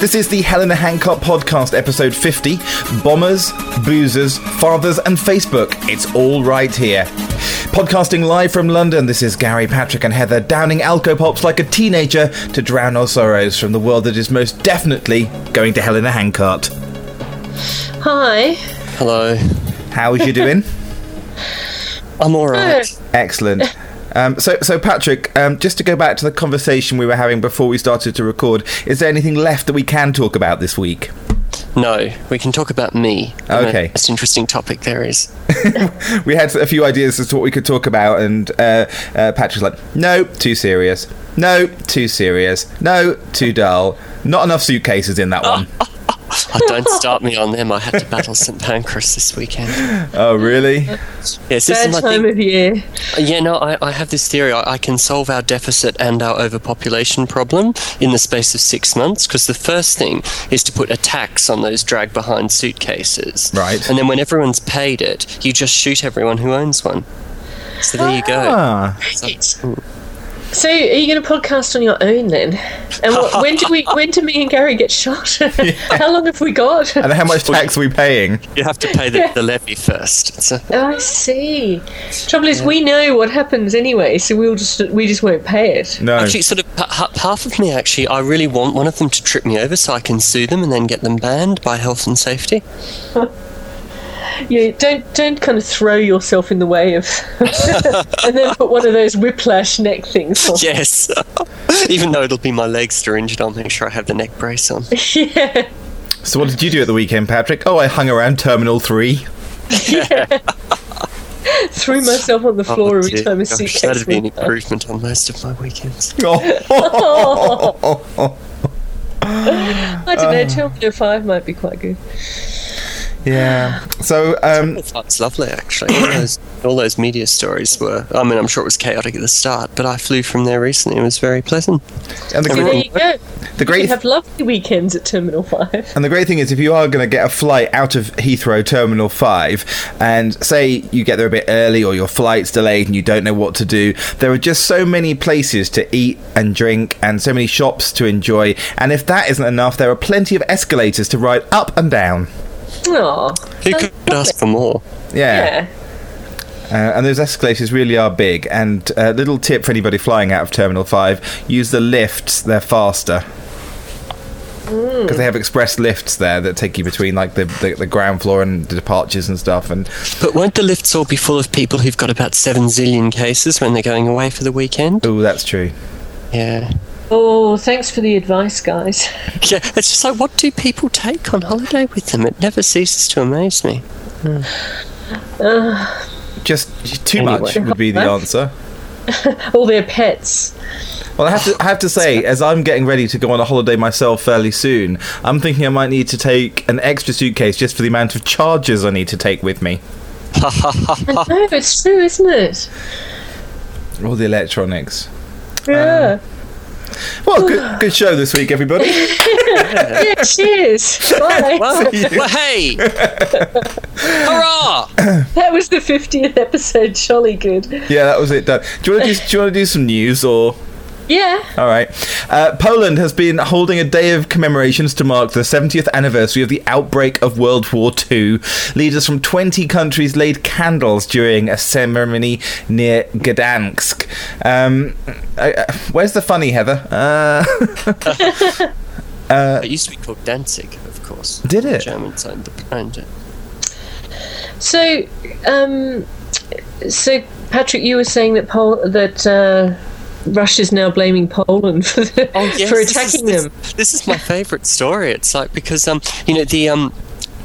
This is the Hell in a Handcart podcast, episode 50 Bombers, Boozers, Fathers, and Facebook. It's all right here. Podcasting live from London, this is Gary, Patrick, and Heather downing alcopops like a teenager to drown our sorrows from the world that is most definitely going to Helena handcart. Hi. Hello. How is you doing? I'm alright. Excellent. Um, so, so Patrick, um, just to go back to the conversation we were having before we started to record, is there anything left that we can talk about this week? No, we can talk about me. Okay. That's an interesting topic there is. we had a few ideas as to what we could talk about, and uh, uh, Patrick's like, no, too serious. No, too serious. No, too dull. Not enough suitcases in that one. Oh, don't start me on them. I had to battle St Pancras this weekend. Oh, really? Yes, this Bad is my time thing. of year. Yeah, no, I, I have this theory. I, I can solve our deficit and our overpopulation problem in the space of six months. Because the first thing is to put a tax on those drag behind suitcases. Right. And then when everyone's paid it, you just shoot everyone who owns one. So there you go. Ah, So, are you going to podcast on your own then? And what, when do we? When do me and Gary get shot? How long have we got? and how much tax are we paying? You have to pay the, the levy first. It's a, Oh, I see. Trouble is, we know what happens anyway, so we'll just we just won't pay it. No. Actually, sort of h- h- half of me actually, I really want one of them to trip me over so I can sue them and then get them banned by health and safety. Yeah, don't don't kind of throw yourself in the way of, and then put one of those whiplash neck things on. Yes, even though it'll be my legs that are injured, I'll make sure I have the neck brace on. Yeah. So, what did you do at the weekend, Patrick? Oh, I hung around Terminal 3. Threw myself on the oh, floor Oh, every dear time a gosh, suitcase that'd be an improvement on most of my weekends. Oh. I don't know. Terminal oh Five might be quite good. Yeah. So, um, It's lovely, actually. All those, all those media stories were. I mean, I'm sure it was chaotic at the start, but I flew from there recently. It was very pleasant. and the, There great, you go. the You great have lovely weekends at Terminal Five. And the great thing is, if you are going to get a flight out of Heathrow Terminal 5, and say you get there a bit early or your flight's delayed and you don't know what to do, there are just so many places to eat and drink and so many shops to enjoy. And if that isn't enough, there are plenty of escalators to ride up and down. Aw. Who could ask for more? Yeah. Yeah. Uh, and those escalators really are big. And uh, little tip for anybody flying out of Terminal 5 use the lifts, they're faster. Because they have express lifts there that take you between like the, the, the ground floor and the departures and stuff. And But won't the lifts all be full of people who've got about seven zillion cases when they're going away for the weekend? oh, that's true. Yeah. Oh, thanks for the advice, guys. Yeah, it's just like, what do people take on holiday with them? It never ceases to amaze me. Hmm. Just too Anyway. much would be the answer. All their pets. Well, I have to I have to say, as I'm getting ready to go on a holiday myself fairly soon, I'm thinking I might need to take an extra suitcase just for the amount of chargers I need to take with me. I know, it's true, isn't it? All the electronics. Yeah. Um, Well, good, good show this week, everybody. yeah, cheers. Bye. Well, well hey! Hurrah! That was the 50th episode. Jolly good. Yeah, that was it done. Do you want to do, do, you want to do some news or? Yeah. All right. Uh, Poland has been holding a day of commemorations to mark the 70th anniversary of the outbreak of World War II. Leaders from 20 countries laid candles during a ceremony near Gdansk. Um, uh, uh, where's the funny, Heather? Uh, it used to be called Danzig, of course. Did it? Germans owned, the, owned it. So, um, so Patrick, you were saying that Pol- that uh, Russia's now blaming Poland for the, Oh, yes, for this is- attacking this- them. This is my favourite story. It's like because um, you know the um.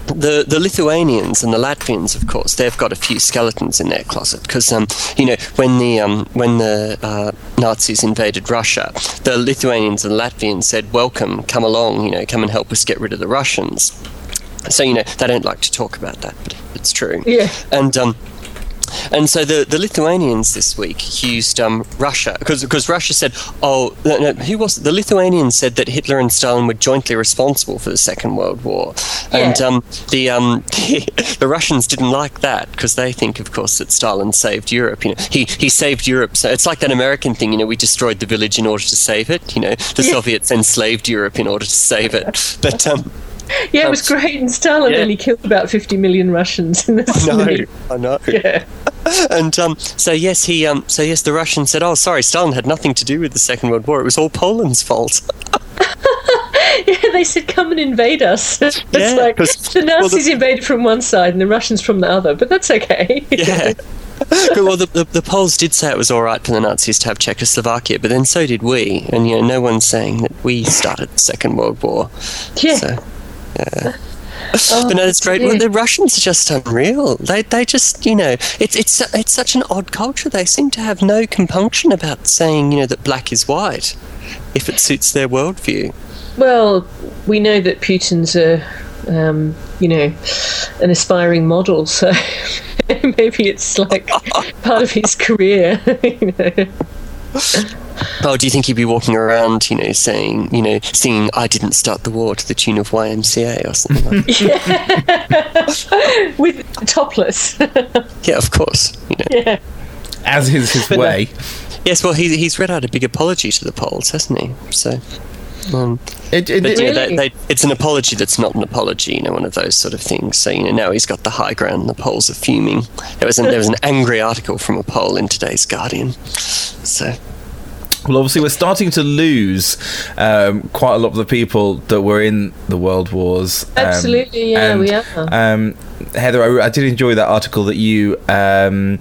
The, the Lithuanians and the Latvians, of course, they've got a few skeletons in their closet because, um, you know, when the um, when the uh, Nazis invaded Russia, the Lithuanians and Latvians said, "Welcome, come along, you know, come and help us get rid of the Russians." So you know they don't like to talk about that, but it's true. Yeah. And um, and so the, the Lithuanians this week accused um, Russia because because Russia said, oh, no, no, who was it? the Lithuanians said that Hitler and Stalin were jointly responsible for the Second World War, and um, the, um, the the Russians didn't like that because they think, of course, that Stalin saved Europe. You know, he he saved Europe. So it's like that American thing. You know, we destroyed the village in order to save it. You know, the Yeah. Soviets enslaved Europe in order to save it. But um, Yeah, it was great. And Stalin Yeah. only killed about 50 million Russians in this. no, movie. I know. Yeah. And um, so yes, he um, so yes, the Russians said, "Oh, sorry, Stalin had nothing to do with the Second World War. It was all Poland's fault." yeah, they said, come and invade us. it's Yeah, like the well, the- Nazis invaded from one side and the Russians from the other, but that's okay. yeah. well, the, the, the Poles did say it was all right for the Nazis to have Czechoslovakia, but then so did we. And you know, no one's saying that we started the Second World War. Yeah. So, yeah. Oh, but no, it's great. Well, the Russians are just unreal. They, they just, you know, it's it's it's such an odd culture. They seem to have no compunction about saying, you know, that black is white, if it suits their worldview. Well, we know that Putin's a, um, you know, an aspiring model, so maybe it's like part of his career. you know. Oh, do you think he'd be walking around, you know, saying, you know, singing "I didn't start the war" to the tune of YMCA or something? like that? With topless. Yeah, of course. You know. yeah. As is his But no. way. Yes, well, he, he's read out a big apology to the Poles, hasn't he? So, um, It, it, but it- yeah, Really? they, they, it's an apology that's not an apology, you know, one of those sort of things. So, you know, now he's got the high ground, and the Poles are fuming. There was an, there was an angry article from a Pole in today's Guardian. So, Well, obviously, we're starting to lose um, quite a lot of the people that were in the world wars. Um, Absolutely, yeah, and, we are. Heather, I, I did enjoy that article that you um,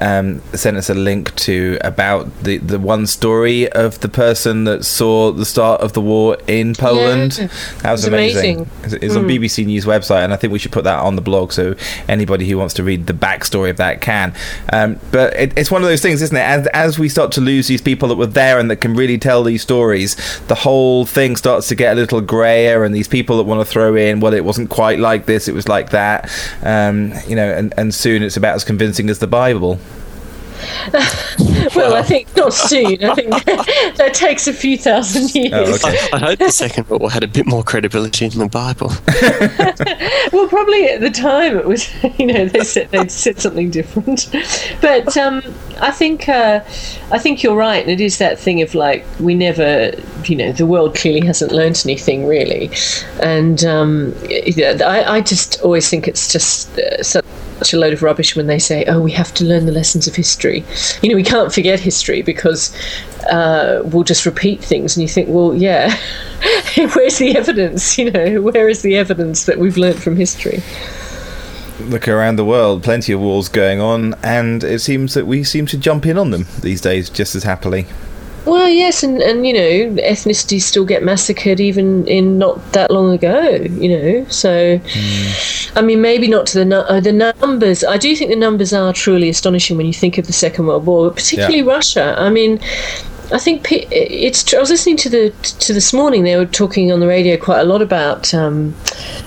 um, sent us a link to about the, the one story of the person that saw the start of the war in Poland. Yeah, that was it's amazing. amazing. It's, it's on BBC News website, and I think we should put that on the blog so anybody who wants to read the backstory of that can. Um, but it, it's one of those things, isn't it? As, as we start to lose these people that were there and that can really tell these stories, the whole thing starts to get a little grayer, and these people that want to throw in, well, it wasn't quite like this, it was like that, um, you know, and, and soon it's about as convincing as the Bible. Well, I think not soon. I think that takes a few thousand years. Oh, okay. I, I hope the Second World War had a bit more credibility than the Bible. Well, probably at the time it was, you know, they said they'd said something different. But um, I think uh, I think you're right, and it is that thing of like we never, you know, the world clearly hasn't learnt anything really, and um, I, I just always think it's just uh, such a load of rubbish when they say, "Oh, we have to learn the lessons of history." You know, we can't forget history because uh, we'll just repeat things, and you think, well, yeah, where's the evidence? You know, where is the evidence that we've learnt from history? Look around the world, plenty of wars going on, and it seems that we seem to jump in on them these days just as happily. Well, yes, and, and you know, ethnicities still get massacred even in not that long ago. You know, so I mean, maybe not to the nu- uh, the numbers. I do think the numbers are truly astonishing when you think of the Second World War, particularly Russia. I mean. I think it's. I was listening to the to this morning. They were talking on the radio quite a lot about um,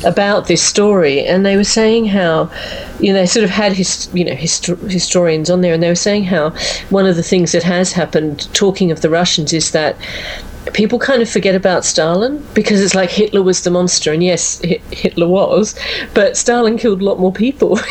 about this story, and they were saying how, you know, they sort of had his, you know, histo- historians on there, and they were saying how one of the things that has happened, talking of the Russians, is that people kind of forget about Stalin because it's like Hitler was the monster, and yes, Hi- Hitler was, but Stalin killed a lot more people.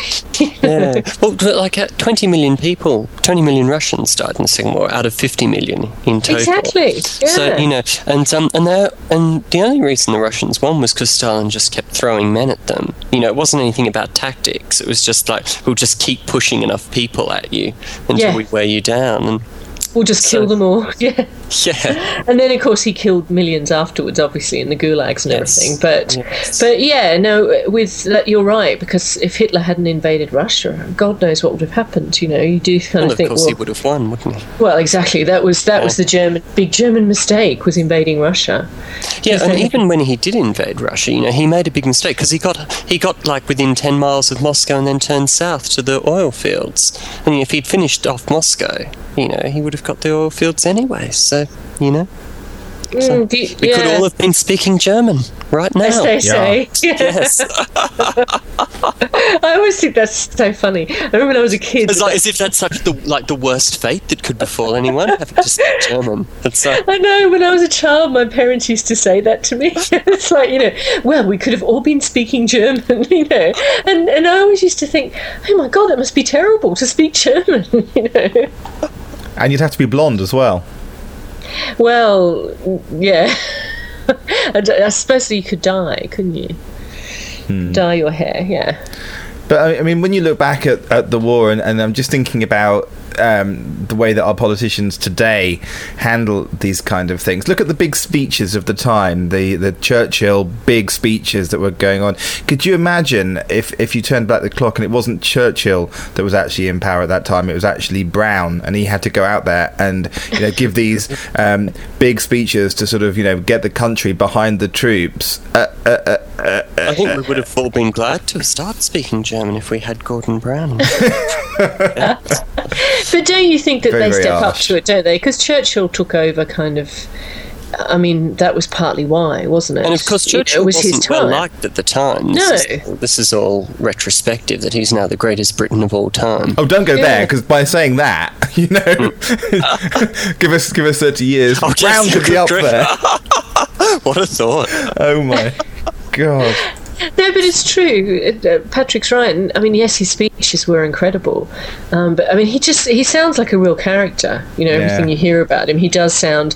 Yeah. well, like uh, 20 million people, 20 million Russians died in the Second War out of 50 million in total. Exactly, Yeah. So you know, and um, and they and the only reason the Russians won was because Stalin just kept throwing men at them. You know, it wasn't anything about tactics. It was just like we'll just keep pushing enough people at you until Yeah. we wear you down. And we'll just So- kill them all. Yeah. yeah, And then, of course, he killed millions afterwards, obviously in the gulags and Yes. everything. But, Yes. but yeah, no, with that, you're right because if Hitler hadn't invaded Russia, God knows what would have happened. You know, you do kind well, of of think, course well, he would have won, wouldn't he? well, exactly. That was that was the German big German mistake was invading Russia. Yeah, and even when he did invade Russia, you know, he made a big mistake because he got he got like within ten miles of Moscow and then turned south to the oil fields. And if he'd finished off Moscow, you know, he would have got the oil fields anyway. So, you know, So Mm, you- we could all have been speaking German right now. As they say. Yes. I always think that's so funny. I remember when I was a kid. It's like as if that's such the like the worst fate that could befall anyone having to speak German. It's uh, I know when I was a child, my parents used to say that to me. it's like, you know, well, we could have all been speaking German, you know. And, and I always used to think, oh my God, that must be terrible to speak German, you know. And you'd have to be blonde as well. Well, yeah. I, d- uh, I suppose you could dye, couldn't you? Hmm. Dye your hair, yeah. But I I mean, when you look back at, at the war, and, and I'm just thinking about um, the way that our politicians today handle these kind of things. Look at the big speeches of the time, the the Churchill big speeches that were going on. Could you imagine if if you turned back the clock and it wasn't Churchill that was actually in power at that time? It was actually Brown, and he had to go out there and you know give these um, big speeches to sort of you know get the country behind the troops. Uh, uh, uh, uh, I think we would have all been glad to have started speaking German if we had Gordon Brown. But don't you think that Very, they very step up to it, don't they? Because Churchill took over kind of. I mean, that was partly why, wasn't it? And of course, Churchill it was his wasn't well time. liked at the time. No. This is, this is all retrospective. That he's now the greatest Briton of all time. Oh, don't go there because by saying that, you know, hmm. give us give us thirty years. Oh, Brown yes, could be up there. What a thought! Oh my god! No, but it's true. Uh, Patrick's right. I mean, yes, his speeches were incredible, um, but I mean, he just—he sounds like a real character. You know, everything you hear about him, he does sound.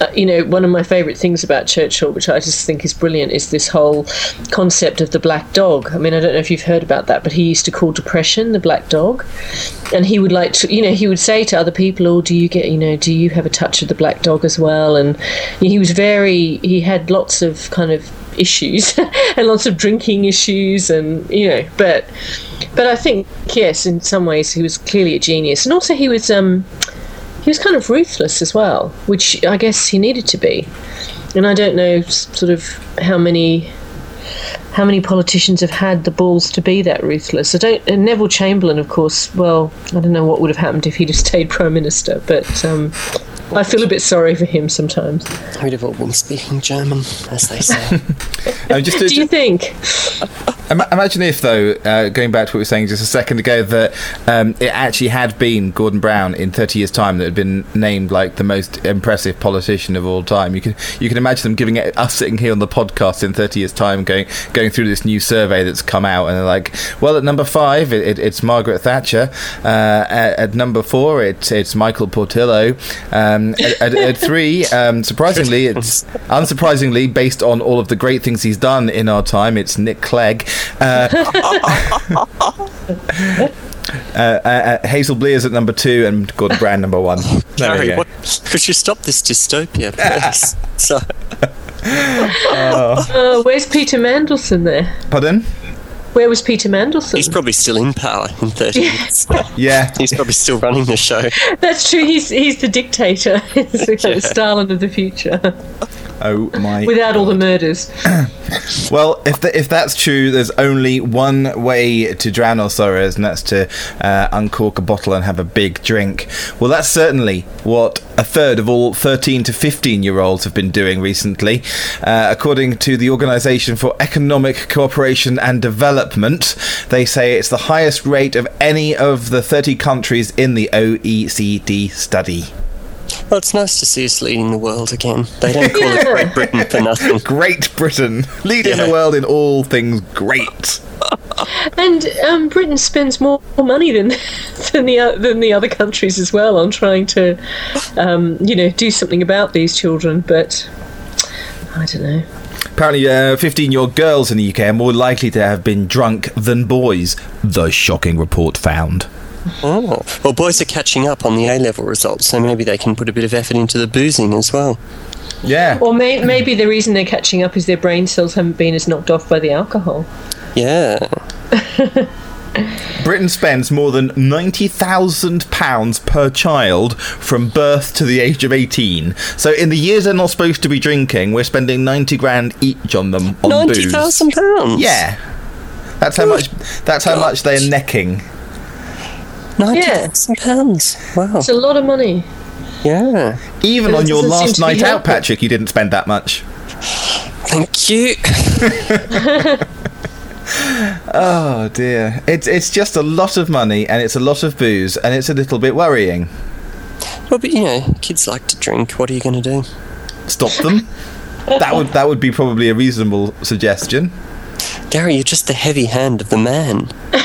Uh, you know, one of my favourite things about Churchill, which I just think is brilliant, is this whole concept of the black dog. I mean, I don't know if you've heard about that, but he used to call depression the black dog, and he would like to, you know, he would say to other people, "Oh, do you get, you know, do you have a touch of the black dog as well?" And he was very, he had lots of kind of issues and lots of drinking issues and you know but but I think yes in some ways he was clearly a genius. And also he was um he was kind of ruthless as well which I guess he needed to be. And I don't know sort of how many how many politicians have had the balls to be that ruthless. I don't Neville Chamberlain of course well I don't know what would have happened if he'd have stayed prime minister but um I feel a bit sorry for him sometimes. We'd have all been speaking German, as they say. Um, just to, Do you think? Imagine if, though, uh, going back to what we were saying just a second ago, that um, it actually had been Gordon Brown in 30 years' time that had been named like the most impressive politician of all time. You can you can imagine them giving it us sitting here on the podcast in 30 years' time, going going through this new survey that's come out, and they're like, well, at number five, it, it, it's Margaret Thatcher. Uh, at, at number four, it's it's Michael Portillo. Um, at, at, at three, um, surprisingly, it's unsurprisingly based on all of the great things he's done in our time. It's Nick Clegg. Uh, uh, uh, uh, Hazel Blears at number two and Gordon Brown number one. There we go. what, could you stop this dystopia, please? so, Uh, where's Peter Mandelson there? Pardon? Where was Peter Mandelson? he's probably still in power in 30 years. Yeah. He's probably still running the show. That's true. He's he's the dictator. He's the kind of Stalin of the future, Oh my. without all the murders. Well, if th if that's true, there's only one way to drown our sorrows, and that's to uh, uncork a bottle and have a big drink. Well, that's certainly what a third of all 13 to 15 year olds have been doing recently, uh, according to the Organisation for Economic Cooperation and Development. They say it's the highest rate of any of the 30 countries in the OECD study. Well, it's nice to see us leading the world again. They don't call it Great Britain for nothing. Great Britain, leading Yeah. the world in all things great. And um, Britain spends more money than than the o- than the other countries as well on trying to, um, you know, do something about these children. But I don't know. Apparently, 15 year old girls in the UK are more likely to have been drunk than boys, the shocking report found. Oh. Well, boys are catching up on the A level results, so maybe they can put a bit of effort into the boozing as well. Yeah. Or may- maybe the reason they're catching up is their brain cells haven't been as knocked off by the alcohol. Yeah. Britain spends more than £90,000 per child from birth to the age of 18. So, in the years they're not supposed to be drinking, we're spending 90 grand each on them on Ninety booze. thousand pounds. Yeah. That's how much. That's how much they're necking. Ninety Yeah. thousand pounds. Wow. It's a lot of money. Yeah. Even on your last night out, helping. Patrick, you didn't spend that much. Thank you. Oh dear, it's it's just a lot of money and it's a lot of booze and it's a little bit worrying. Well, but you know, kids like to drink. What are you going to do? Stop them. that would that would be probably a reasonable suggestion. Gary, you're just the heavy hand of the man.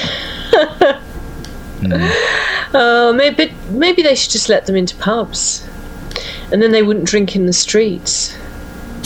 Mm. Uh, oh, maybe maybe they should just let them into pubs, and then they wouldn't drink in the streets.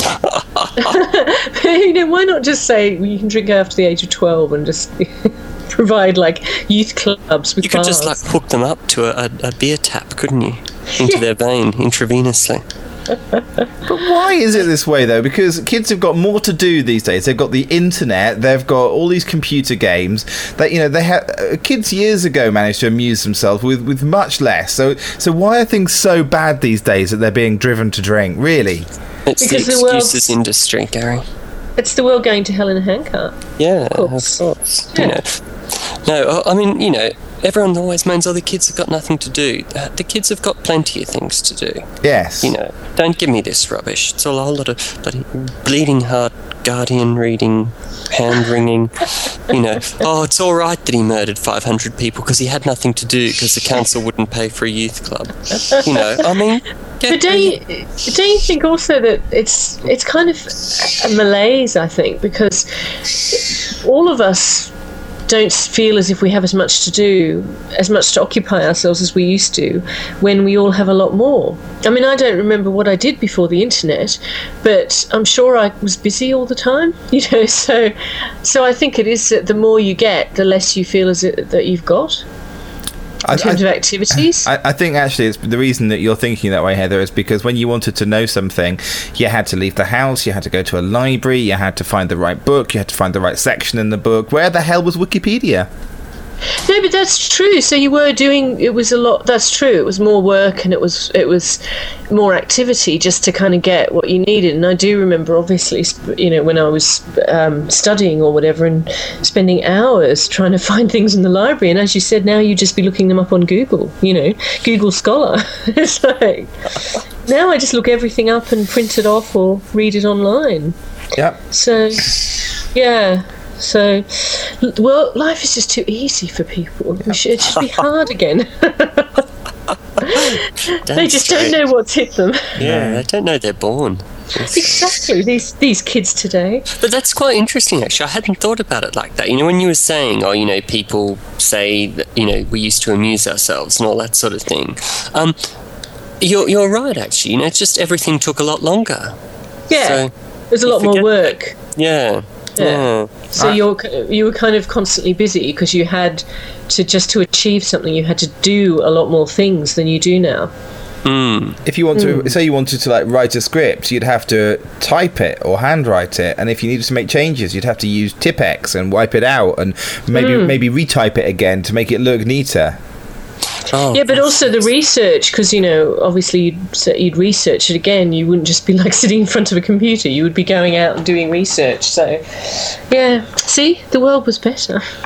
you know, why not just say well, you can drink after the age of twelve and just provide like youth clubs with You could just like hook them up to a, a, a beer tap, couldn't you? Into their vein intravenously. But why is it this way though? Because kids have got more to do these days. They've got the internet. They've got all these computer games. That you know, they had uh, kids years ago managed to amuse themselves with with much less. So so why are things so bad these days that they're being driven to drink? Really? It's Because the the world's- excuses industry, Gary. It's the world going to hell in a handcart. Yeah, of course. course. Yeah. You know, no, I I mean, you know, everyone always moans, "Oh, the kids have got nothing to do." Uh, The kids have got plenty of things to do. Yes. You know, don't give me this rubbish. It's all a whole lot of bloody bleeding heart, Guardian reading, hand wringing. You know, oh, it's all right that he murdered 500 people because he had nothing to do because the council wouldn't pay for a youth club. You know, I mean, But don't you, don't you think also that it's it's kind of a malaise? I think because all of us don't feel as if we have as much to do, as much to occupy ourselves as we used to, when we all have a lot more. I mean, I don't remember what I did before the internet, but I'm sure I was busy all the time. You know, so so I think it is that the more you get, the less you feel as it, that you've got I, in terms I- of activities. I, I think actually it's the reason that you're thinking that way, Heather, is because when you wanted to know something, you had to leave the house, you had to go to a library, you had to find the right book, you had to find the right section in the book. Where the hell was Wikipedia? No, but that's true. So you were doing it was a lot. That's true. It was more work and it was it was more activity just to kind of get what you needed. And I do remember, obviously, you know, when I was um, studying or whatever, and spending hours trying to find things in the library. And as you said, now you just be looking them up on Google. You know, Google Scholar. it's like now I just look everything up and print it off or read it online. Yeah. So, yeah. So, well, life is just too easy for people. We should, it should be hard again. they just don't know what's hit them. Yeah, they don't know they're born. exactly. These these kids today. But that's quite interesting, actually. I hadn't thought about it like that. You know, when you were saying, oh, you know, people say that, you know, we used to amuse ourselves and all that sort of thing. Um, you're, you're right, actually. You know, it's just everything took a lot longer. Yeah. So, There's a lot more forget work. Yeah. Yeah. Yeah. So you're you were kind of constantly busy because you had to just to achieve something. You had to do a lot more things than you do now. Hmm. If you want to hmm. say you wanted to like write a script, you'd have to type it or handwrite it, and if you needed to make changes, you'd have to use Tipp-Ex and wipe it out, and maybe hmm. maybe retype it again to make it look neater. Oh, Yeah, but also the research, because you know, obviously you'd, so you'd research it again. You wouldn't just be like sitting in front of a computer. You would be going out and doing research. So, yeah, see, the world was better,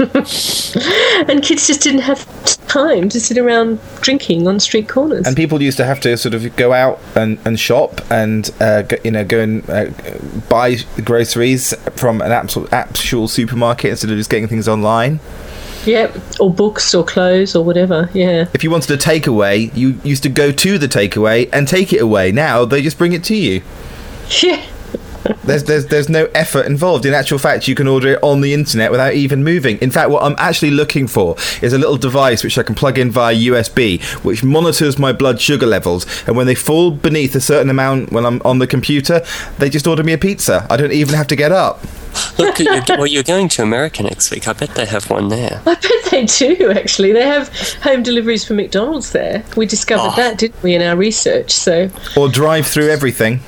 and kids just didn't have time to sit around drinking on street corners. And people used to have to sort of go out and, and shop and uh, go, you know go and uh, buy groceries from an actual actual supermarket instead of just getting things online. Yeah, or books or clothes or whatever. Yeah, If you wanted a takeaway, you used to go to the takeaway and take it away. Now they just bring it to you. yeah. There's, there's there's no effort involved. In actual fact, you can order it on the internet without even moving. In fact, what I'm actually looking for is a little device which I can plug in via USB, which monitors my blood sugar levels. And when they fall beneath a certain amount when I'm on the computer, they just order me a pizza. I don't even have to get up. Look, you're, well, you're going to America next week. I bet they have one there. I bet they do. Actually, they have home deliveries for McDonald's there. We discovered Oh. that, didn't we, in our research? So. Or drive through everything.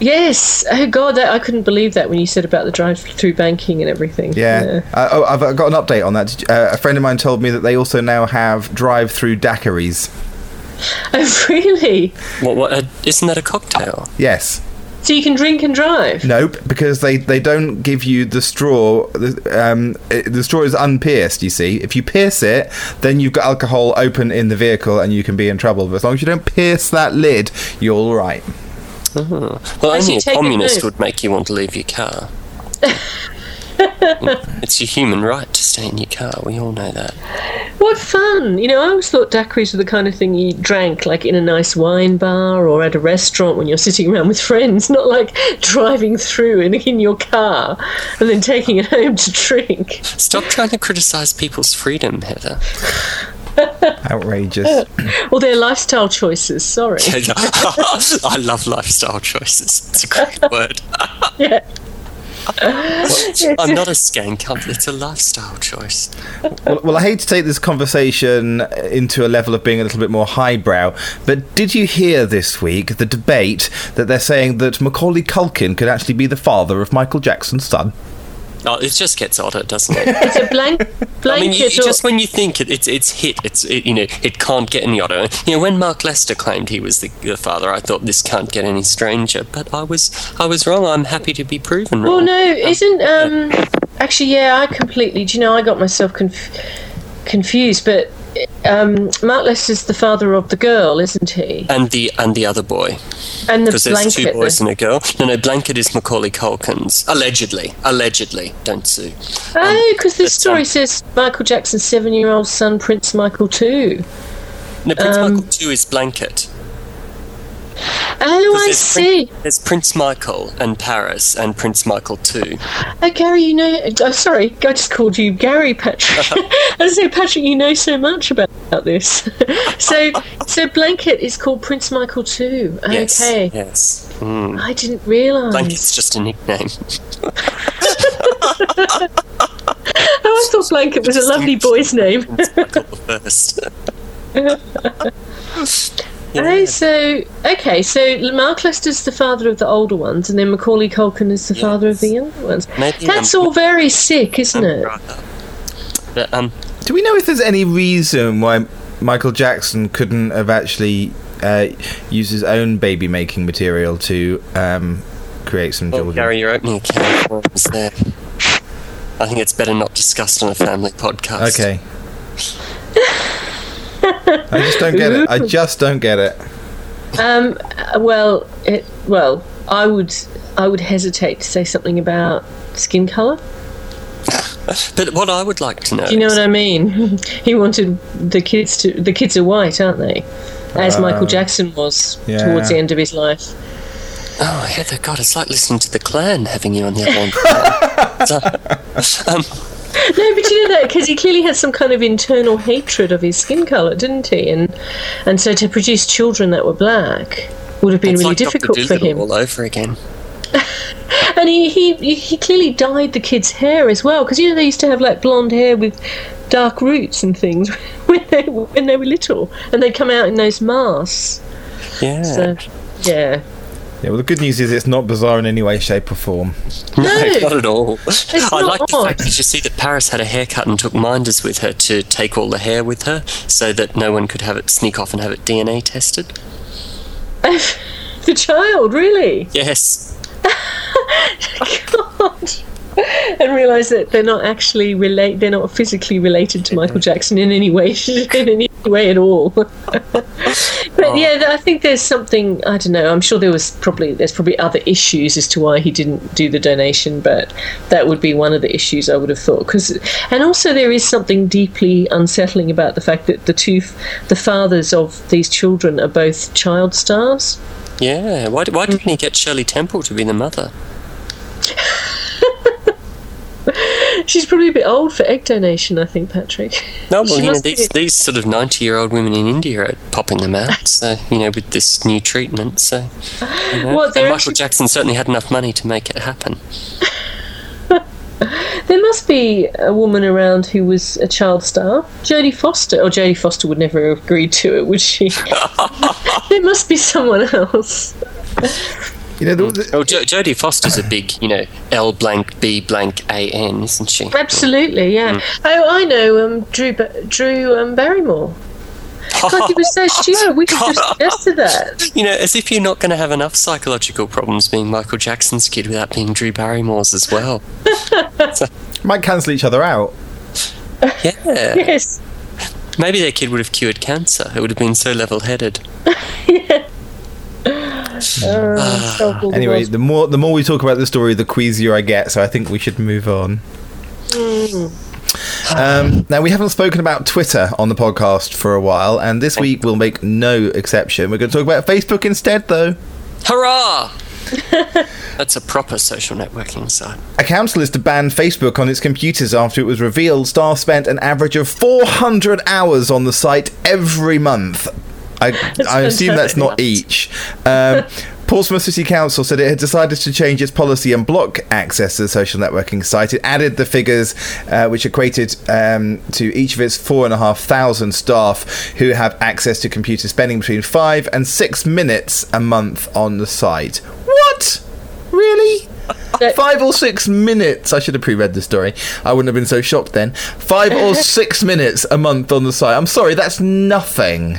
Yes. Oh God, that, I couldn't believe that when you said about the drive-through banking and everything. Yeah. Uh, oh, I've got an update on that. You- Uh, a friend of mine told me that they also now have drive-through daiquiris. Oh really? What, what, uh, isn't that a cocktail? Yes. So you can drink and drive. Nope, because they, they don't give you the straw. The, um, it, the straw is unpierced. You see, if you pierce it, then you've got alcohol open in the vehicle, and you can be in trouble. But as long as you don't pierce that lid, you're all right. Uh-huh. Well, As only a communist would make you want to leave your car. it's your human right to stay in your car. We all know that. What fun! You know, I always thought daiquiris were the kind of thing you drank like in a nice wine bar or at a restaurant when you're sitting around with friends, not like driving through in, in your car and then taking it home to drink. Stop trying to criticize people's freedom, Heather. Outrageous. well, they're lifestyle choices, sorry. I love lifestyle choices. It's a great word. yeah. I'm not a skank. I'm, it's a lifestyle choice. well, well, I hate to take this conversation into a level of being a little bit more highbrow, but did you hear this week the debate that they're saying that Macaulay Culkin could actually be the father of Michael Jackson's son? Oh, it just gets odder, doesn't it? It's a blank blanket. I mean, you, just when you think it, it's it's hit, it's it, you know it can't get any odder. You know, when Mark Lester claimed he was the, the father, I thought this can't get any stranger. But I was I was wrong. I'm happy to be proven wrong. Well, no, isn't um actually yeah, I completely. Do you know I got myself conf- confused, but um Lester's the father of the girl, isn't he? And the and the other boy, And the because there's two boys and a girl. No, no, blanket is Macaulay Culkin's allegedly. Allegedly, don't sue. oh, because this story um, says Michael Jackson's seven-year-old son, Prince Michael, too. No, Prince Um, Michael two is blanket. Oh, I there's see. There's Prince Michael and Paris and Prince Michael too. Oh, Gary, you know. Oh, sorry, I just called you Gary Patrick. I say, Patrick, you know so much about, about this. so, so blanket is called Prince Michael too. Yes. Okay, Yes. Mm. I didn't realise. Blanket's just a nickname. Oh, I thought blanket was a lovely boy's name. Michael the first. Oh, so okay, so Mark Lester's the father of the older ones, and then Macaulay Culkin is the father of the younger ones. Maybe, That's um, all very sick, isn't it? But, um, Do we know if there's any reason why Michael Jackson couldn't have actually uh, used his own baby making material to um, create some well. Gary, you're opening a can of worms there. I think it's better not discussed on a family podcast. Okay. I just don't get it. I just don't get it. Um, uh, well, it, well, I would, I would hesitate to say something about skin color. But what I would like to know. Do you know is- what I mean? he wanted the kids to. The kids are white, aren't they? As Michael Jackson was yeah. towards the end of his life. Oh, Heather, God, it's like listening to the Klan having you on the other one. So, um, No, but you know that because he clearly had some kind of internal hatred of his skin color, didn't he? And and so to produce children that were black would have been it's really like difficult for him. all over again. And he, he he clearly dyed the kids' hair as well because you know they used to have like blonde hair with dark roots and things when they when they were little, and they'd come out in those masks. Yeah. So yeah, Yeah, well, the good news is it's not bizarre in any way, shape, or form. No, No. not at all. I not like the fact that you see that Paris had a haircut and took minders with her to take all the hair with her so that no one could have it sneak off and have it DNA tested. the child really. Yes. God. And realise that they're not actually relate. They're not physically related to Michael Jackson in any way, in any way at all. but oh. yeah, I think there's something. I don't know. I'm sure there was probably there's probably other issues as to why he didn't do the donation, but that would be one of the issues I would have thought. Because and also there is something deeply unsettling about the fact that the two, the fathers of these children are both child stars. Yeah. Why, why didn't he get Shirley Temple to be the mother? She's probably a bit old for egg donation, I think, Patrick. No, well, She you know, these, these sort of 90 year old women in India are popping them out, so, you know, with this new treatment, so. You know. What, Michael actually- Jackson certainly had enough money to make it happen. There must be a woman around who was a child star. Jodie Foster. Or Jodie Foster would never have agreed to it, would she? there must be someone else. You know, the, the- Oh, jo- Jodie Foster's a big, you know, L blank B blank A N, isn't she? Absolutely, yeah. Oh, I know um, Drew, Ba- Drew um, Barrymore. God, you were so stupid. We could have to that. You know, as if you're not going to have enough psychological problems being Michael Jackson's kid without being Drew Barrymore's as well. Might cancel each other out. Yeah. Yes. Maybe their kid would have cured cancer. It would have been so level headed. Uh, Mm. Oh, solve all ah. Anyway, the more the more we talk about the story, the queasier I get. So I think we should move on. Mm. Um, now we haven't spoken about Twitter on the podcast for a while, and this week we'll make no exception. We're going to talk about Facebook instead, though. Hurrah! That's a proper social networking site. A council is to ban Facebook on its computers after it was revealed staff spent an average of 400 hours on the site every month. I, I assume that's not each. Um, Portsmouth City Council said it had decided to change its policy and block access to the social networking site. It added the figures, uh, which equated um, to each of its four and a half thousand staff who have access to computers, spending between five and six minutes a month on the site. What? Really? Five or six minutes. I should have pre-read the story. I wouldn't have been so shocked then. Five or six minutes a month on the site. I'm sorry, that's nothing.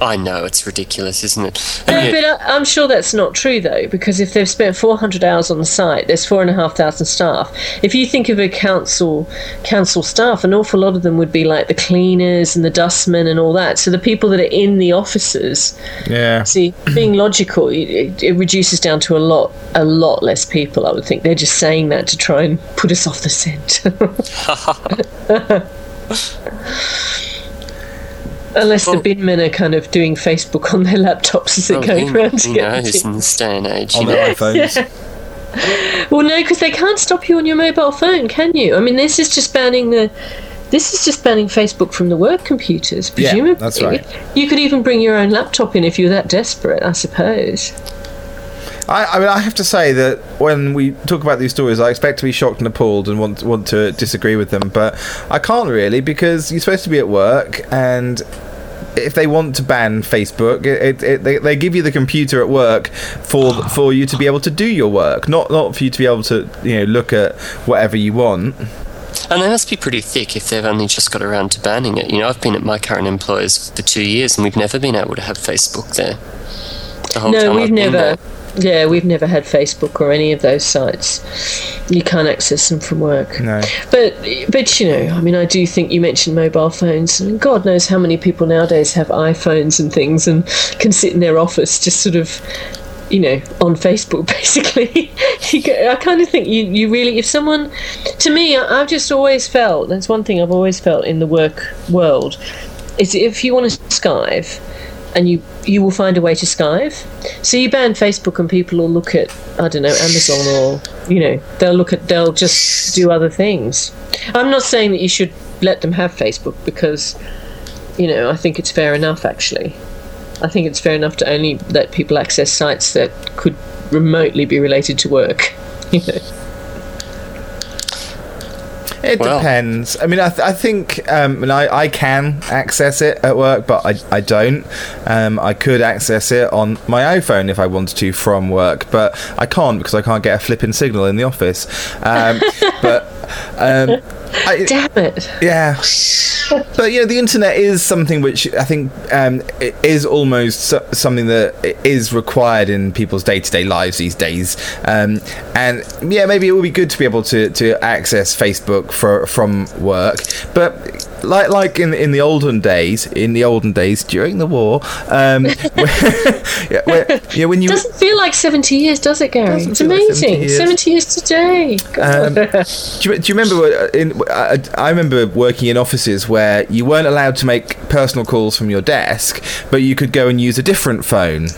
I know, it's ridiculous, isn't it? No, yet- but I- I'm sure that's not true though, because if they've spent 400 hours on the site, there's four and a half thousand staff. If you think of a council council staff, an awful lot of them would be like the cleaners and the dustmen and all that. So the people that are in the offices, Yeah. see, being logical, it, it, it reduces down to a lot, a lot less people. I would think they're just saying that to try and put us off the scent. Unless Well- the bin men are kind of doing Facebook on their laptops as they're Oh, going who, around who to get the knows in this day and age? On their iPhones. Well, no, because they can't stop you on your mobile phone, can you? I mean, this is just banning the. This is just banning Facebook from the work computers. presumably. Yeah, Presumably, that's right. You could even bring your own laptop in if you're that desperate, I suppose. I, I mean, I have to say that when we talk about these stories, I expect to be shocked and appalled and want want to disagree with them, but I can't really because you're supposed to be at work, and if they want to ban Facebook, it, it, they, they give you the computer at work for for you to be able to do your work, not not for you to be able to you know look at whatever you want. And they must be pretty thick if they've only just got around to banning it. You know, I've been at my current employers for two years and we've never been able to have Facebook there. The whole No, time we've never. there. Yeah, we've never had Facebook or any of those sites. You can't access them from work. No. But but you know, I mean, I do think you mentioned mobile phones, and God knows how many people nowadays have iPhones and things, and can sit in their office just sort of, you know, on Facebook basically. I kind of think you you really, if someone, to me, I- I've just always felt that's one thing I've always felt in the work world, is if you want to skive. And you, you will find a way to skive. So you ban Facebook, and people will look at I don't know Amazon or you know they'll look at they'll just do other things. I'm not saying that you should let them have Facebook because, you know, I think it's fair enough actually. I think it's fair enough to only let people access sites that could remotely be related to work. You know. It Well. depends. I mean, I, th- I think, um, and I, I can access it at work, but I, I don't. Um, I could access it on my iPhone if I wanted to from work, but I can't because I can't get a flipping signal in the office. Um, but um, I, Damn it! yeah, but you know, the internet is something which I think um, is almost so- something that is required in people's day-to-day lives these days. Um, and yeah, maybe it would be good to be able to, to access Facebook for from work, but. Like, like in in the olden days, in the olden days during the war, um, where, yeah, where, yeah, when you Doesn't feel like 70 years, does it, Gary? It's feel like amazing. 70 years. 70 years today. Um, do, you, do you remember? In, I, I remember working in offices where you weren't allowed to make personal calls from your desk, but you could go and use a different phone.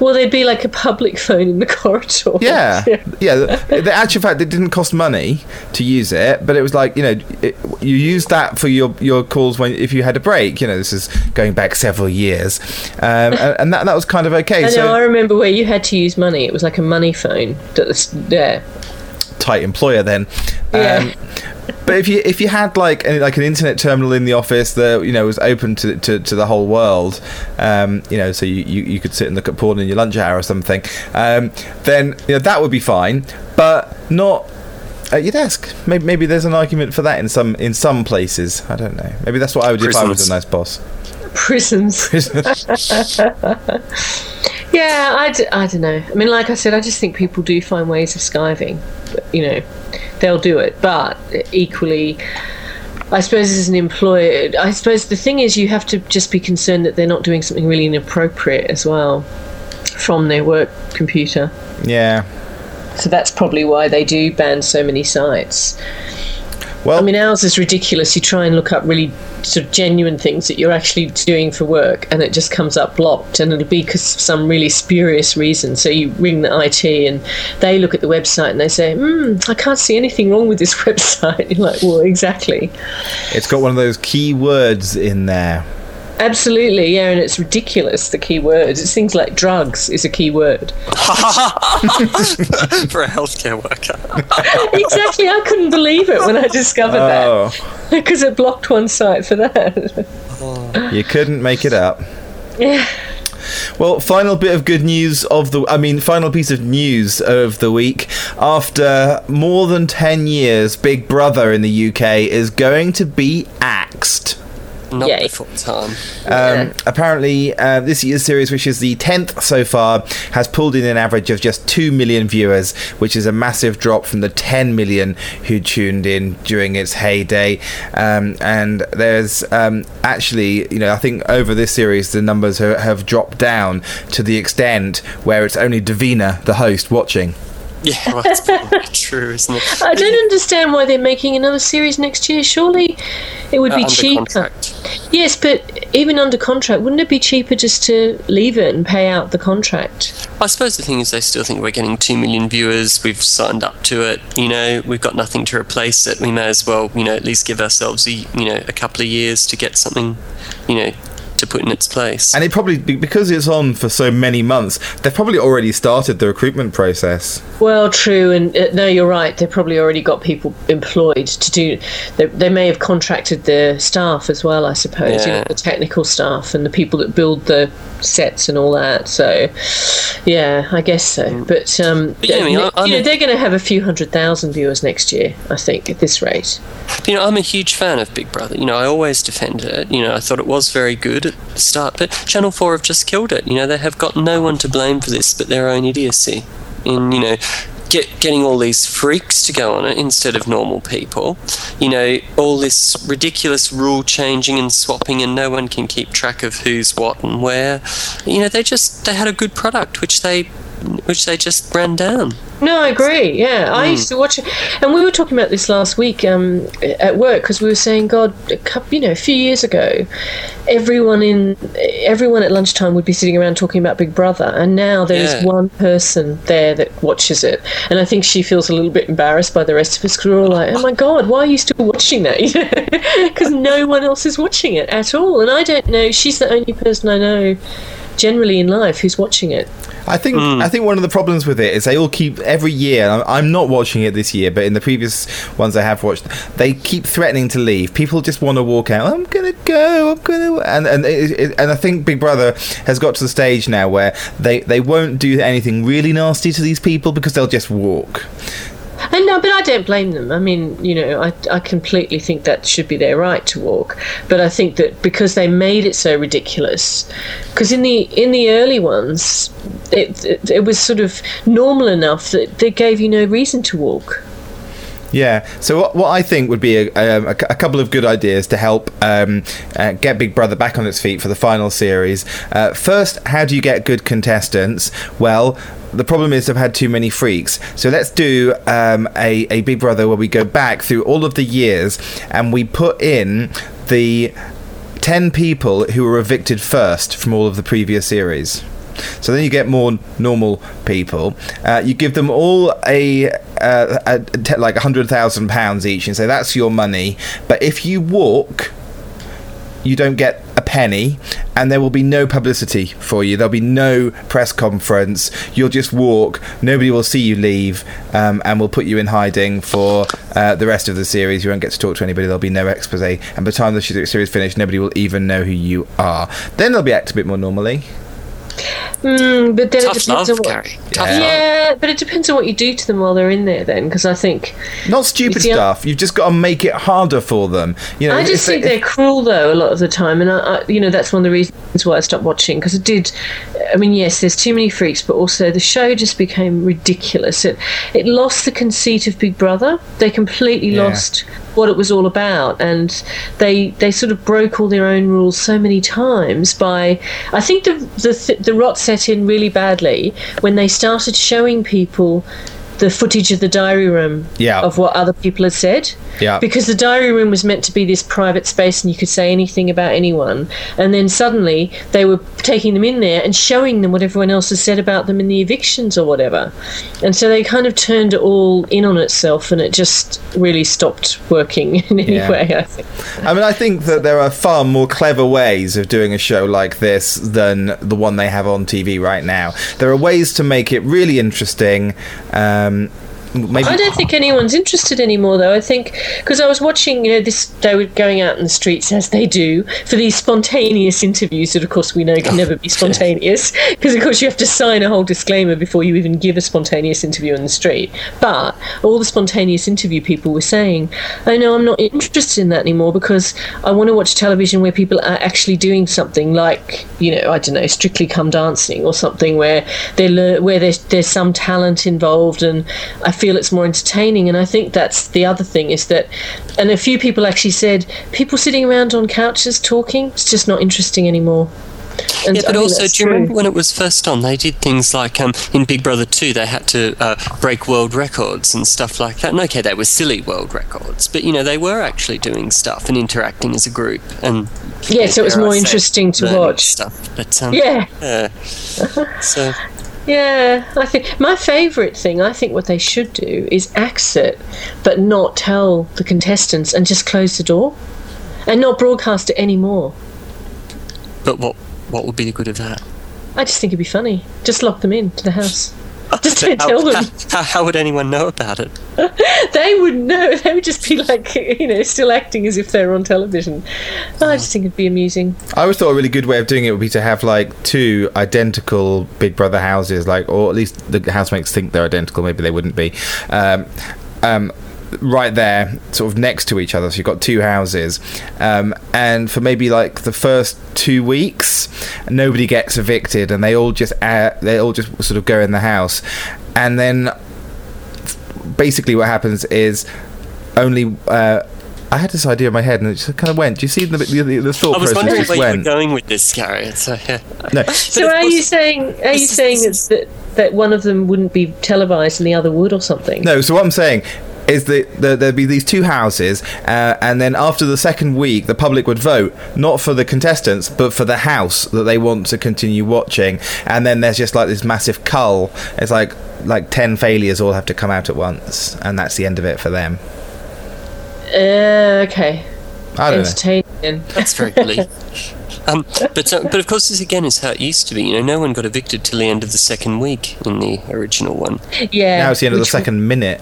Well, there'd be like a public phone in the corridor. Yeah, yeah. The, the actual fact, it didn't cost money to use it, but it was like you know, it, you used that for your your calls when if you had a break. You know, this is going back several years, um, and, and that that was kind of okay. I know. so I remember where you had to use money. It was like a money phone. That was there. Tight employer then. Yeah. Um, but if you if you had like an, like an internet terminal in the office that you know was open to to, to the whole world, um, you know, so you, you, you could sit and look at porn in your lunch hour or something, um, then you know that would be fine, but not at your desk. Maybe, maybe there's an argument for that in some in some places. I don't know. Maybe that's what I would do if I was a nice boss. prisons. yeah, I, d- I don't know. I mean, like I said, I just think people do find ways of skiving. You know, they'll do it. But equally, I suppose as an employer, I suppose the thing is you have to just be concerned that they're not doing something really inappropriate as well from their work computer. Yeah. So that's probably why they do ban so many sites. Well, I mean, ours is ridiculous. You try and look up really sort of genuine things that you're actually doing for work, and it just comes up blocked, and it'll be because of some really spurious reason. So you ring the IT, and they look at the website and they say, "Hmm, I can't see anything wrong with this website." You're like, "Well, exactly." it's got one of those key words in there. Absolutely, yeah, and it's ridiculous. The key word. It's things like drugs is a key word. for a healthcare worker. exactly, I couldn't believe it when I discovered Oh, that because it blocked one site for that. you couldn't make it up. yeah. Well, final bit of good news of the I mean, final piece of news of the week. After more than 10 years, Big Brother in the UK is going to be axed. Not Yay. before time. Um, apparently, uh, this year's series, which is the 10th so far, has pulled in an average of just 2 million viewers, which is a massive drop from the 10 million who tuned in during its heyday. Um, and there's um, actually, you know, I think over this series, the numbers have, have dropped down to the extent where it's only Davina, the host, watching. Yeah, well, that's probably true, isn't it? I don't understand why they're making another series next year. Surely it would Uh, be under cheaper. contract. Yes, but even under contract, wouldn't it be cheaper just to leave it and pay out the contract? I suppose the thing is, they still think we're getting two million viewers. We've signed up to it. You know, we've got nothing to replace it. We may as well, you know, at least give ourselves a you know a couple of years to get something, you know, to put in its place. And it probably, because it's on for so many months, they've probably already started the recruitment process. Well, true, and uh, no, you're right. They've probably already got people employed to do. They, they may have contracted the staff as well, I suppose. You know, the technical staff and the people that build the sets and all that. So, yeah, I guess so. But, um, But yeah, I mean, I- you know, a- they're going to have a few hundred thousand viewers next year. I think at this rate. You know, I'm a huge fan of Big Brother. You know, I always defended it. You know, I thought it was very good at start, but Channel 4 have just killed it. You know, they have got no one to blame for this but their own idiocy. In, you know, get, getting all these freaks to go on it instead of normal people. You know, all this ridiculous rule changing and swapping, and no one can keep track of who's what and where. You know, they just they had a good product which they which they just ran down. No, I agree. Yeah, I used to watch it, and we were talking about this last week um, at work because we were saying, God, a couple, you know, a few years ago, everyone in everyone at lunchtime would be sitting around talking about Big Brother, and now there is Yeah. one person there that watches it, and I think she feels a little bit embarrassed by the rest of us because we're all like, Oh my God, why are you still watching that? Because no one else is watching it at all, and I don't know. She's the only person I know. Generally in life, who's watching it? I think hmm. I think one of the problems with it is they all keep every year. I'm- I'm not watching it this year, but in the previous ones I have watched, they keep threatening to leave. People just want to walk out. I'm gonna go. I'm gonna. And and it, it, and I think Big Brother has got to the stage now where they they won't do anything really nasty to these people because they'll just walk. And no, but I don't blame them. I mean, you know, I, I completely think that should be their right to walk. But I think that because they made it so ridiculous, because in the in the early ones, it, it it was sort of normal enough that they gave you no reason to walk. Yeah. So what, what I think would be a, um, a, a couple of good ideas to help um, uh, get Big Brother back on its feet for the final series. Uh, first, how do you get good contestants? Well. The problem is I've had too many freaks. So let's do um, a, a Big Brother where we go back through all of the years and we put in the 10 people who were evicted first from all of the previous series. So then you get more normal people. Uh, you give them all a, uh, a te- like hundred thousand pounds each, and say that's your money. But if you walk, you don't get a penny, and there will be no publicity for you. There'll be no press conference. You'll just walk. Nobody will see you leave, um, and we'll put you in hiding for uh, the rest of the series. You won't get to talk to anybody. There'll be no expose, and by the time the series finished, nobody will even know who you are. Then they'll be acting a bit more normally. Mm, but then it Tough depends love, on what. Gary. Tough Yeah. Yeah, but it depends on what you do to them while they're in there. Then, because I think Not stupid You see, I- stuff. You've just got to make it harder for them. You know, I just think they're cruel though a lot of the time, and I, I you know that's one of the reasons why I stopped watching because it did. I mean, yes, there's too many freaks, but also the show just became ridiculous. It it lost the conceit of Big Brother. They completely Yeah. lost what it was all about, and they they sort of broke all their own rules so many times. By I think the the th- the rot set in really badly when they started showing people. The footage of the diary room Yeah. of what other people had said, Yeah. because the diary room was meant to be this private space and you could say anything about anyone. And then suddenly they were taking them in there and showing them what everyone else has said about them in the evictions or whatever. And so they kind of turned it all in on itself and it just really stopped working in any Yeah. way, I think. I mean, I think that there are far more clever ways of doing a show like this than the one they have on TV right now. There are ways to make it really interesting. Um, um, maybe I don't think anyone's interested anymore, though. I think because I was watching, you know, this they were going out in the streets as they do for these spontaneous interviews that, of course, we know can oh, never be spontaneous because, of course, you have to sign a whole disclaimer before you even give a spontaneous interview in the street. But all the spontaneous interview people were saying, "Oh no, I'm not interested in that anymore because I want to watch television where people are actually doing something like, you know, I don't know, Strictly Come Dancing or something where they learn where there's there's some talent involved and I feel it's more entertaining and I think that's the other thing is that and a few people actually said people sitting around on couches talking it's just not interesting anymore. And Yeah, but also, do you true. remember when it was first on? They did things like um, in Big Brother 2, they had to uh, break world records and stuff like that. And okay, they were silly world records, but you know, they were actually doing stuff and interacting as a group. And Yeah, so it was dare I more say, interesting to watch. Stuff. But, um, Yeah. yeah. so, Yeah, I think my favourite thing, I think what they should do is axe it, but not tell the contestants and just close the door and not broadcast it anymore. but what what would be the good of that? I just think it'd be funny. Just lock them in to the house. Just don't How, tell them. how, how would anyone know about it? They wouldn't know. They would just be like, you know, still acting as if they're on television. I just think it'd be amusing. I always thought a really good way of doing it would be to have like two identical Big Brother houses, like, or at least the housemates think they're identical. Maybe they wouldn't be. Um, um, right there, sort of next to each other. So you've got two houses, um, and for maybe like the first two weeks, nobody gets evicted, and they all just uh, they all just sort of go in the house, and then basically what happens is only. Uh, I had this idea in my head, and it just kind of went. Do you see the the, the, the thought I was wondering just where you went? were going with this, Gary. So, yeah. No, So are you saying are you saying that, that that one of them wouldn't be televised and the other would or something? No, so what I'm saying is that the, there'd be these two houses, uh, and then after the second week, the public would vote not for the contestants, but for the house that they want to continue watching. And then there's just like this massive cull. It's like like ten failures all have to come out at once, and that's the end of it for them. Uh, okay. I don't know. Entertaining. That's very bleak. Um, but uh, but of course, this again is how it used to be. You know, no one got evicted till the end of the second week in the original one. Yeah. Now it's the end of the second minute.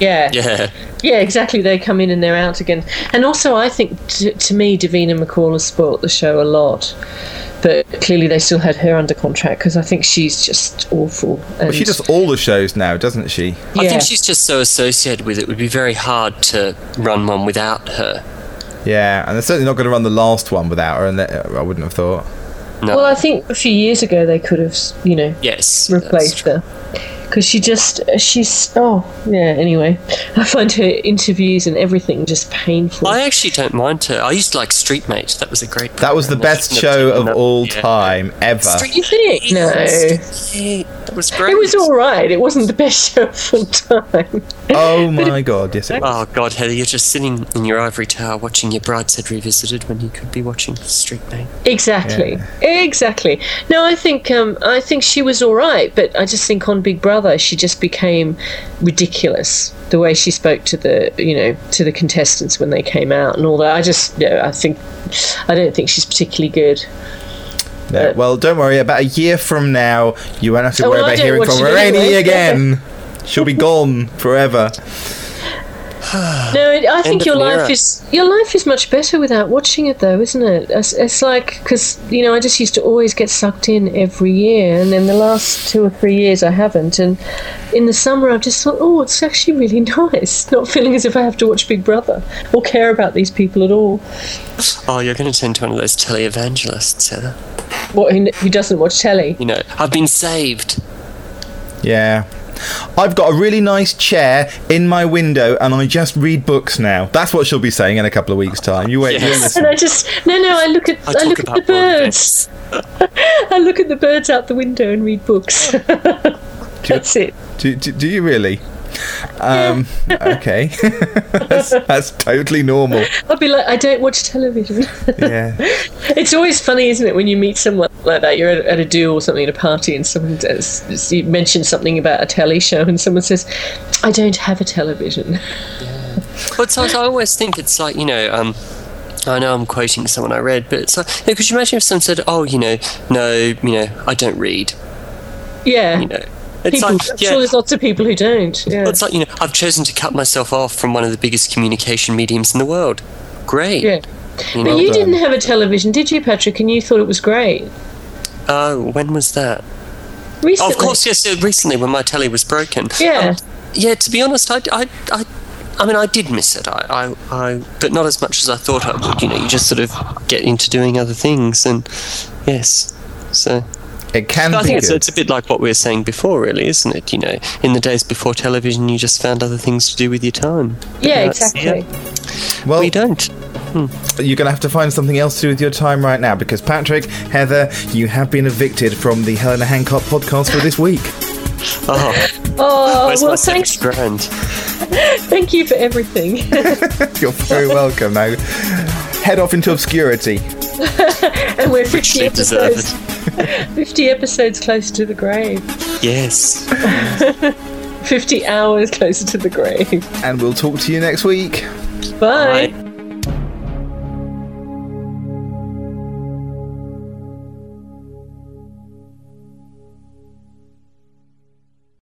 Yeah. Yeah, Yeah, exactly. They come in and they're out again. And also, I think t- to me, Davina McCall has spoilt the show a lot. But clearly, they still had her under contract because I think she's just awful. And But she does all the shows now, doesn't she? I think she's just so associated with it. It would be very hard to run one without her. Yeah, and they're certainly not going to run the last one without her, and that, uh, I wouldn't have thought. No. Well, I think a few years ago they could have, you know, yes, replaced her because she just she's oh yeah. Anyway, I find her interviews and everything just painful. I actually don't mind her. I used to like Streetmate. That was a great. That was the best show of that- all yeah. time ever. Street You think? No. Yeah, that was great. It was all right. It wasn't the best show of all time. Oh my god, yes it. Oh God, Heather, you're just sitting in your ivory tower watching your Brideshead Revisited when you could be watching Streetmate. Exactly. Exactly. No, I think um, I think she was all right, but I just think on Big Brother she just became ridiculous. The way she spoke to the you know to the contestants when they came out and all that. I just yeah, I think I don't think she's particularly good. No, well, don't worry. About a year from now, you won't have to Oh, worry well, about hearing from anyway. again. She'll be gone forever. No, it, I think of your life era. is your life is much better without watching it, though, isn't it? It's, it's like because you know I just used to always get sucked in every year, and then the last two or three years I haven't. And in the summer, I've just thought, oh, it's actually really nice, not feeling as if I have to watch Big Brother or care about these people at all. Oh, you're going to turn to one of those televangelists, Heather. What who, who doesn't watch telly? You know, I've been saved. Yeah. I've got a really nice chair in my window and I just read books now. That's what she'll be saying in a couple of weeks' time. You wait, you Yes. listen. And I just no, no. I look at I I, look at the birds. I look at the birds out the window and read books. That's it. Do, do, do you really? Um, okay. that's, that's totally normal. I'll be like, I don't watch television. Yeah. It's always funny, isn't it, when you meet someone like that? You're at, at a do or something at a party, and someone does, you mention something about a telly show, and someone says, "I don't have a television." But so I always think it's like, you know, um, I know I'm quoting someone I read, but it's like, you know, could you imagine if someone said, oh, you know, no, you know, I don't read, Yeah, you know. It's people. like, I'm yeah, sure there's lots of people who don't. Yeah, it's like, you know, I've chosen to cut myself off from one of the biggest communication mediums in the world. Great. yeah. You But know, you didn't have a television, did you, Patrick? And you thought it was great. oh, when was that? Recently. Oh, of course, yes, uh, recently when my telly was broken. Yeah. Yeah, to be honest, I, I, I, I mean, I did miss it. I, I, I, but not as much as I thought I would. You know, you just sort of get into doing other things, and yes, so. It can I be think it's, good. it's a bit like what we were saying before, really, isn't it? You know, in the days before television, you just found other things to do with your time. yeah, Now it's- exactly. well, We don't. Hmm. you're going to have to find something else to do with your time right now because Patrick, Heather, you have been evicted from the Hell in a Handcart podcast for this week. Oh, Oh, where's well, my thanks. seventy grand? Thank you for everything. You're very welcome. Now, head off into obscurity. and we're 50 They deserve episodes, 50 episodes closer to the grave. Yes. 50 hours closer to the grave. And we'll talk to you next week. Bye. Bye.